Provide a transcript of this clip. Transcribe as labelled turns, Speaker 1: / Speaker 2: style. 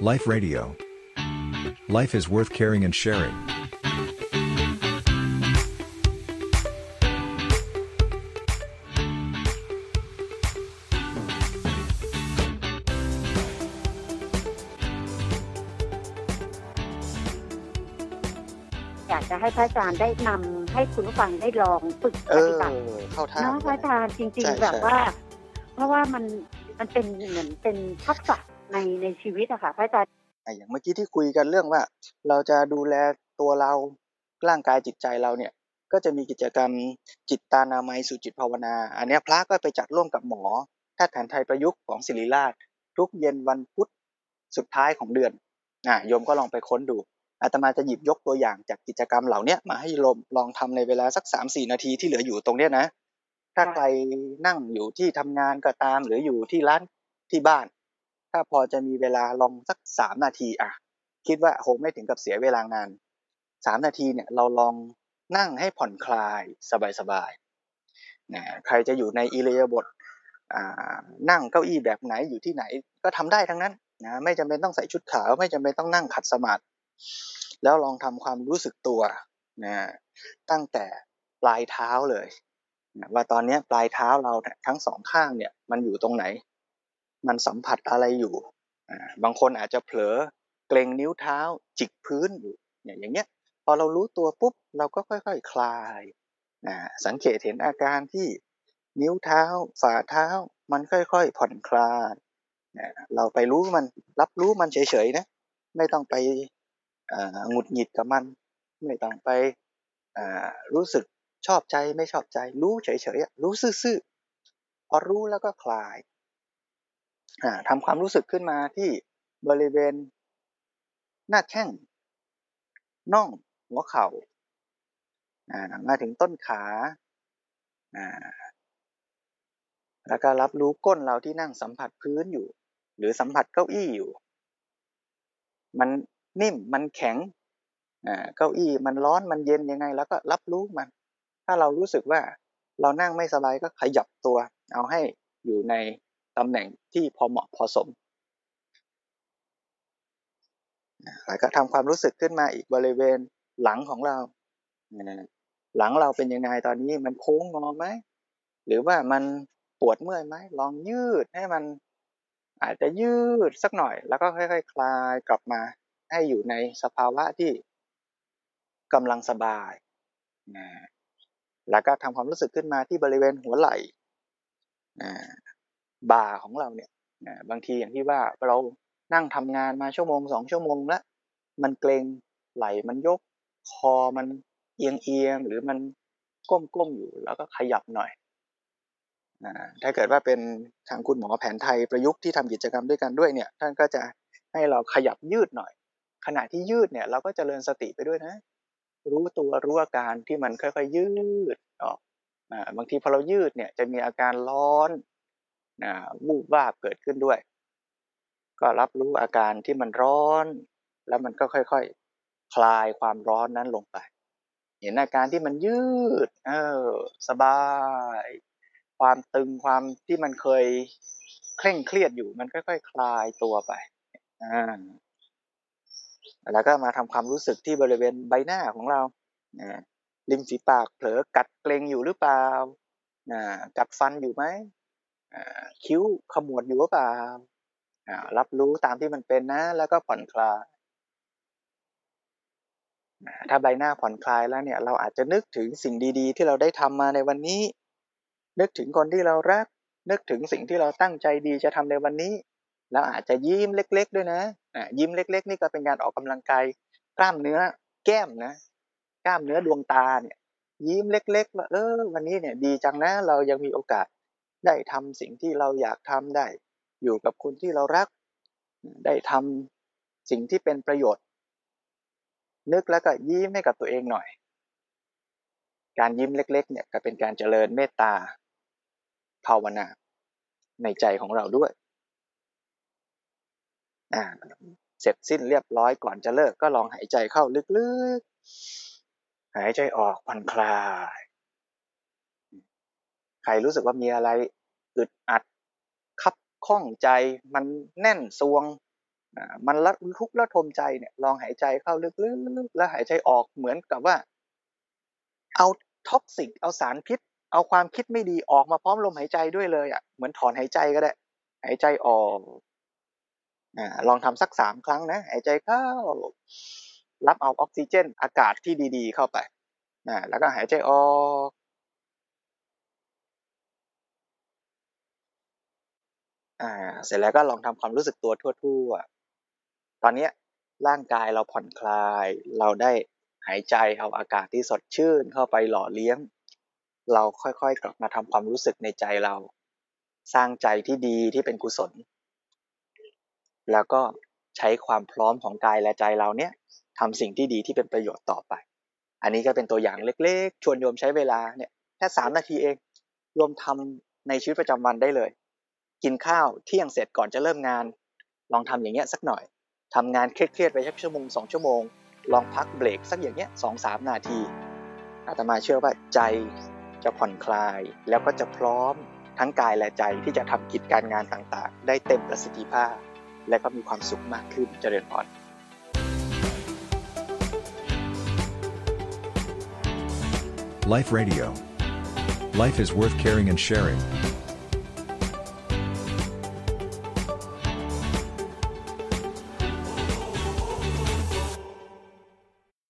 Speaker 1: Life Radio. Life is worth caring and sharing.
Speaker 2: อยากจะให้พระอาจารย์ได้นำให้คุณผู้ฟังได้ลองฝึก
Speaker 3: เอ
Speaker 2: ป
Speaker 3: อ
Speaker 2: ฏิบัติ
Speaker 3: เข้าท่า
Speaker 2: เนาะ
Speaker 3: เหมือน
Speaker 2: พระ
Speaker 3: กัน
Speaker 2: อา
Speaker 3: นะ
Speaker 2: จารย์จริง
Speaker 3: ใช่
Speaker 2: ๆ แบบ
Speaker 3: ใช่
Speaker 2: ว่า เพราะว่ามันมันเป็นเหมือนเป็นทักษะ ในในชีวิตอะค่ะพระอาจารย์
Speaker 3: อะอย่างเมื่อกี้ที่คุยกันเรื่องว่า เราจะดูแลตัวเราร่างกายจิตใจเราเนี่ย ก็จะมีกิจกรรมจิตตานามัยสู่จิตภาวนา อันนี้พระก็ไปจัดร่วมกับหมอแพทย์แผนไทยประยุกต์ของศิริราช ทุกเย็นวันพุธสุดท้ายของเดือนอะโยมก็ลองไปค้นดูอาตมาจะหยิบยกตัวอย่างจากกิจกรรมเหล่านี้มาให้โยมลองทำในเวลาสักสามสี่นาทีที่เหลืออยู่ตรงเนี้ยนะ ถ้าใครนั่งอยู่ที่ทำงานก็ตาม หรืออยู่ที่ร้านที่บ้าน ถ้าพอจะมีเวลาลองสักสามนาทีอะ คิดว่าคงไม่ถึงกับเสียเวลางานสามนาทีเนี่ยเราลองนั่งให้ผ่อนคลายสบายๆนะใครจะอยู่ในอิเลียบทนั่งเก้าอี้แบบไหนอยู่ที่ไหนก็ทำได้ทั้งนั้นนะไม่จำเป็นต้องใส่ชุดขาว ไม่จำเป็นต้องนั่งขัดสมาธิแล้วลองทำความรู้สึกตัวนะตั้งแต่ปลายเท้าเลยนะว่าตอนนี้ปลายเท้าเราทั้งสองข้างเนี่ยมันอยู่ตรงไหน มันสัมผัสอะไรอยู่ บางคนอาจจะเผลอเกรงนิ้วเท้า จิกพื้นอยู่เนี่ยอย่างเงี้ย พอเรารู้ตัวปุ๊บเราก็ค่อยๆคลายสังเกตเห็นอาการที่นิ้วเท้า ฝ่าเท้า มันค่อยๆผ่อนคลายเราไปรู้มันรับรู้มันเฉยๆนะไม่ต้องไปหงุดหงิดกับมัน ไม่ต้องไปรู้สึกชอบใจไม่ชอบใจ รู้เฉยๆรู้ซื่อๆพอรู้แล้วก็คลาย ทำความรู้สึกขึ้นมาที่บริเวณ หน้าแข้งน่องหัวเข่าอ่ามาถึงต้นขาแล้วก็รับรู้ก้นเราที่นั่งสัมผัสพื้นอยู่ หรือสัมผัสเก้าอี้อยู่ มันนิ่มมันแข็งเก้าอี้มันร้อนมันเย็นยังไง แล้วก็รับรู้มัน ถ้าเรารู้สึกว่าเรานั่งไม่สบายก็ขยับตัว เอาให้อยู่ใน ตำแหน่งที่พอเหมาะพอสม แล้วก็ทำความรู้สึกขึ้นมาอีกบริเวณหลังของเรา หลังเราเป็นยังไงตอนนี้มันโค้งงอไหม หรือว่ามันปวดเมื่อยไหม ลองยืดให้มันอาจจะยืดสักหน่อย แล้วก็ค่อยๆคคลายกลับมาให้อยู่ในสภาวะที่กำลังสบายนะแล้วก็ทำความรู้สึกขึ้นมาที่บริเวณหัวไหล่นะ บ่าของเราเนี่ยบางทีอย่างที่ว่าเรานั่งทำงานมาชั่วโมงสองชั่วโมงแล้วมันเกรงไหลมันยกคอมันเอียงเอียงหรือมันก้มๆอยู่แล้วก็ขยับหน่อยอถ้าเกิดว่าเป็นทางคุณหมอแผนไทยประยุกต์ที่ทำกิจกรรมด้วยกันด้วยเนี่ย ท่านก็จะให้เราขยับยืดหน่อย ขณะที่ยืดเนี่ย เราก็จเจริญสติไปด้วยนะ รู้ตัวรู้อาการที่มันค่อยๆยืดออกบางทีพอเรายืดเนี่ยจะมีอาการร้อน อ่าวูบวาบเกิดขึ้นด้วย ก็รับรู้อาการที่มันร้อน แล้วมันก็ค่อยๆคลายความร้อนนั้นลงไป เห็นอาการที่มันยืด เออ สบาย ความตึงความที่มันเคยเคร่งเครียดอยู่ มันค่อยๆคลายตัวไปอ่าแล้วก็มาทำความรู้สึกที่บริเวณใบหน้าของเราริมฝีปากเผลอกัดเกรงอยู่หรือเปล่ากัดฟันอยู่ไหม คิ้วขมวดอยู่หรือเปล่ารับรู้ตามที่มันเป็นนะ แล้วก็ผ่อนคลายถ้าใบหน้าผ่อนคลายแล้วเนี่ย เราอาจจะนึกถึงสิ่งดีๆ ที่เราได้ทำมาในวันนี้ นึกถึงคนที่เรารัก นึกถึงสิ่งที่เราตั้งใจดีจะทำในวันนี้แล้วอาจจะยิ้มเล็ก ๆ ด้วยนะยิ้มเล็ก ๆ นี่ก็เป็นการออกกำลังกายกล้ามเนื้อ แก้มนะ กล้ามเนื้อดวงตาเนี่ย ยิ้มเล็ก ๆ ว่าเออวันนี้เนี่ย ดีจังนะ เรายังมีโอกาส ได้ทำสิ่งที่เราอยากทำได้ อยู่กับคนที่เรารัก ได้ทำสิ่งที่เป็นประโยชน์ นึกแล้วก็ยิ้มให้กับตัวเองหน่อย การยิ้มเล็ก ๆ เนี่ยก็เป็นการเจริญเมตตา ภาวนา ในใจของเราด้วยอ่าเสร็จสิ้นเรียบร้อยก่อนจะเลิกก็ลองหายใจเข้าลึกๆ หายใจออกผ่อนคลาย ใครรู้สึกว่ามีอะไรอึดอัดคับข้องใจ มันแน่นทรวงมันระทุกข์ระทมใจเนี่ยลองหายใจเข้าลึกๆแล้วหายใจออกเหมือนกับว่า เอา toxic เอาสารพิษ เอาความคิดไม่ดีออกมาพร้อมลมหายใจด้วยเลยอะเหมือนถอนหายใจก็ได้ หายใจออกอลองทำสักสามครั้งนะหายใจเข้า รับเอาออกซิเจน อากาศที่ดี ๆ เข้าไปแล้วก็หายใจออก อ่า เสร็จแล้วก็ลองทำความรู้สึกตัวทั่วๆ ตอนเนี้ยร่างกายเราผ่อนคลาย เราได้หายใจเอาอากาศที่สดชื่นเข้าไปหล่อเลี้ยง เราค่อยๆกลับมาทำความรู้สึกในใจเรา สร้างใจที่ดีที่เป็นกุศล แล้วก็ใช้ความพร้อมของกายและใจเราเนี่ยทำสิ่งที่ดีที่เป็นประโยชน์ต่อไป อันนี้ก็เป็นตัวอย่างเล็กๆ ชวนโยมใช้เวลาเนี่ยแค่สามนาทีเองโยมทำในชีวิตประจำวันได้เลย กินข้าวเที่ยงเสร็จก่อนจะเริ่มงาน ลองทำอย่างเงี้ยสักหน่อยทำงานเครียดๆไปสักชั่วโมงสองชั่วโมง ลองพักเบรกสักอย่างเงี้ยสองสามนาที อาตมาเชื่อว่าใจจะผ่อนคลาย แล้วก็จะพร้อมทั้งกายและใจที่จะทำกิจการงานต่างๆ ได้เต็มประสิทธิภาพ และก็มีความสุขมากขึ้นเจริญพร
Speaker 1: Life Radio. Life is worth caring and sharing.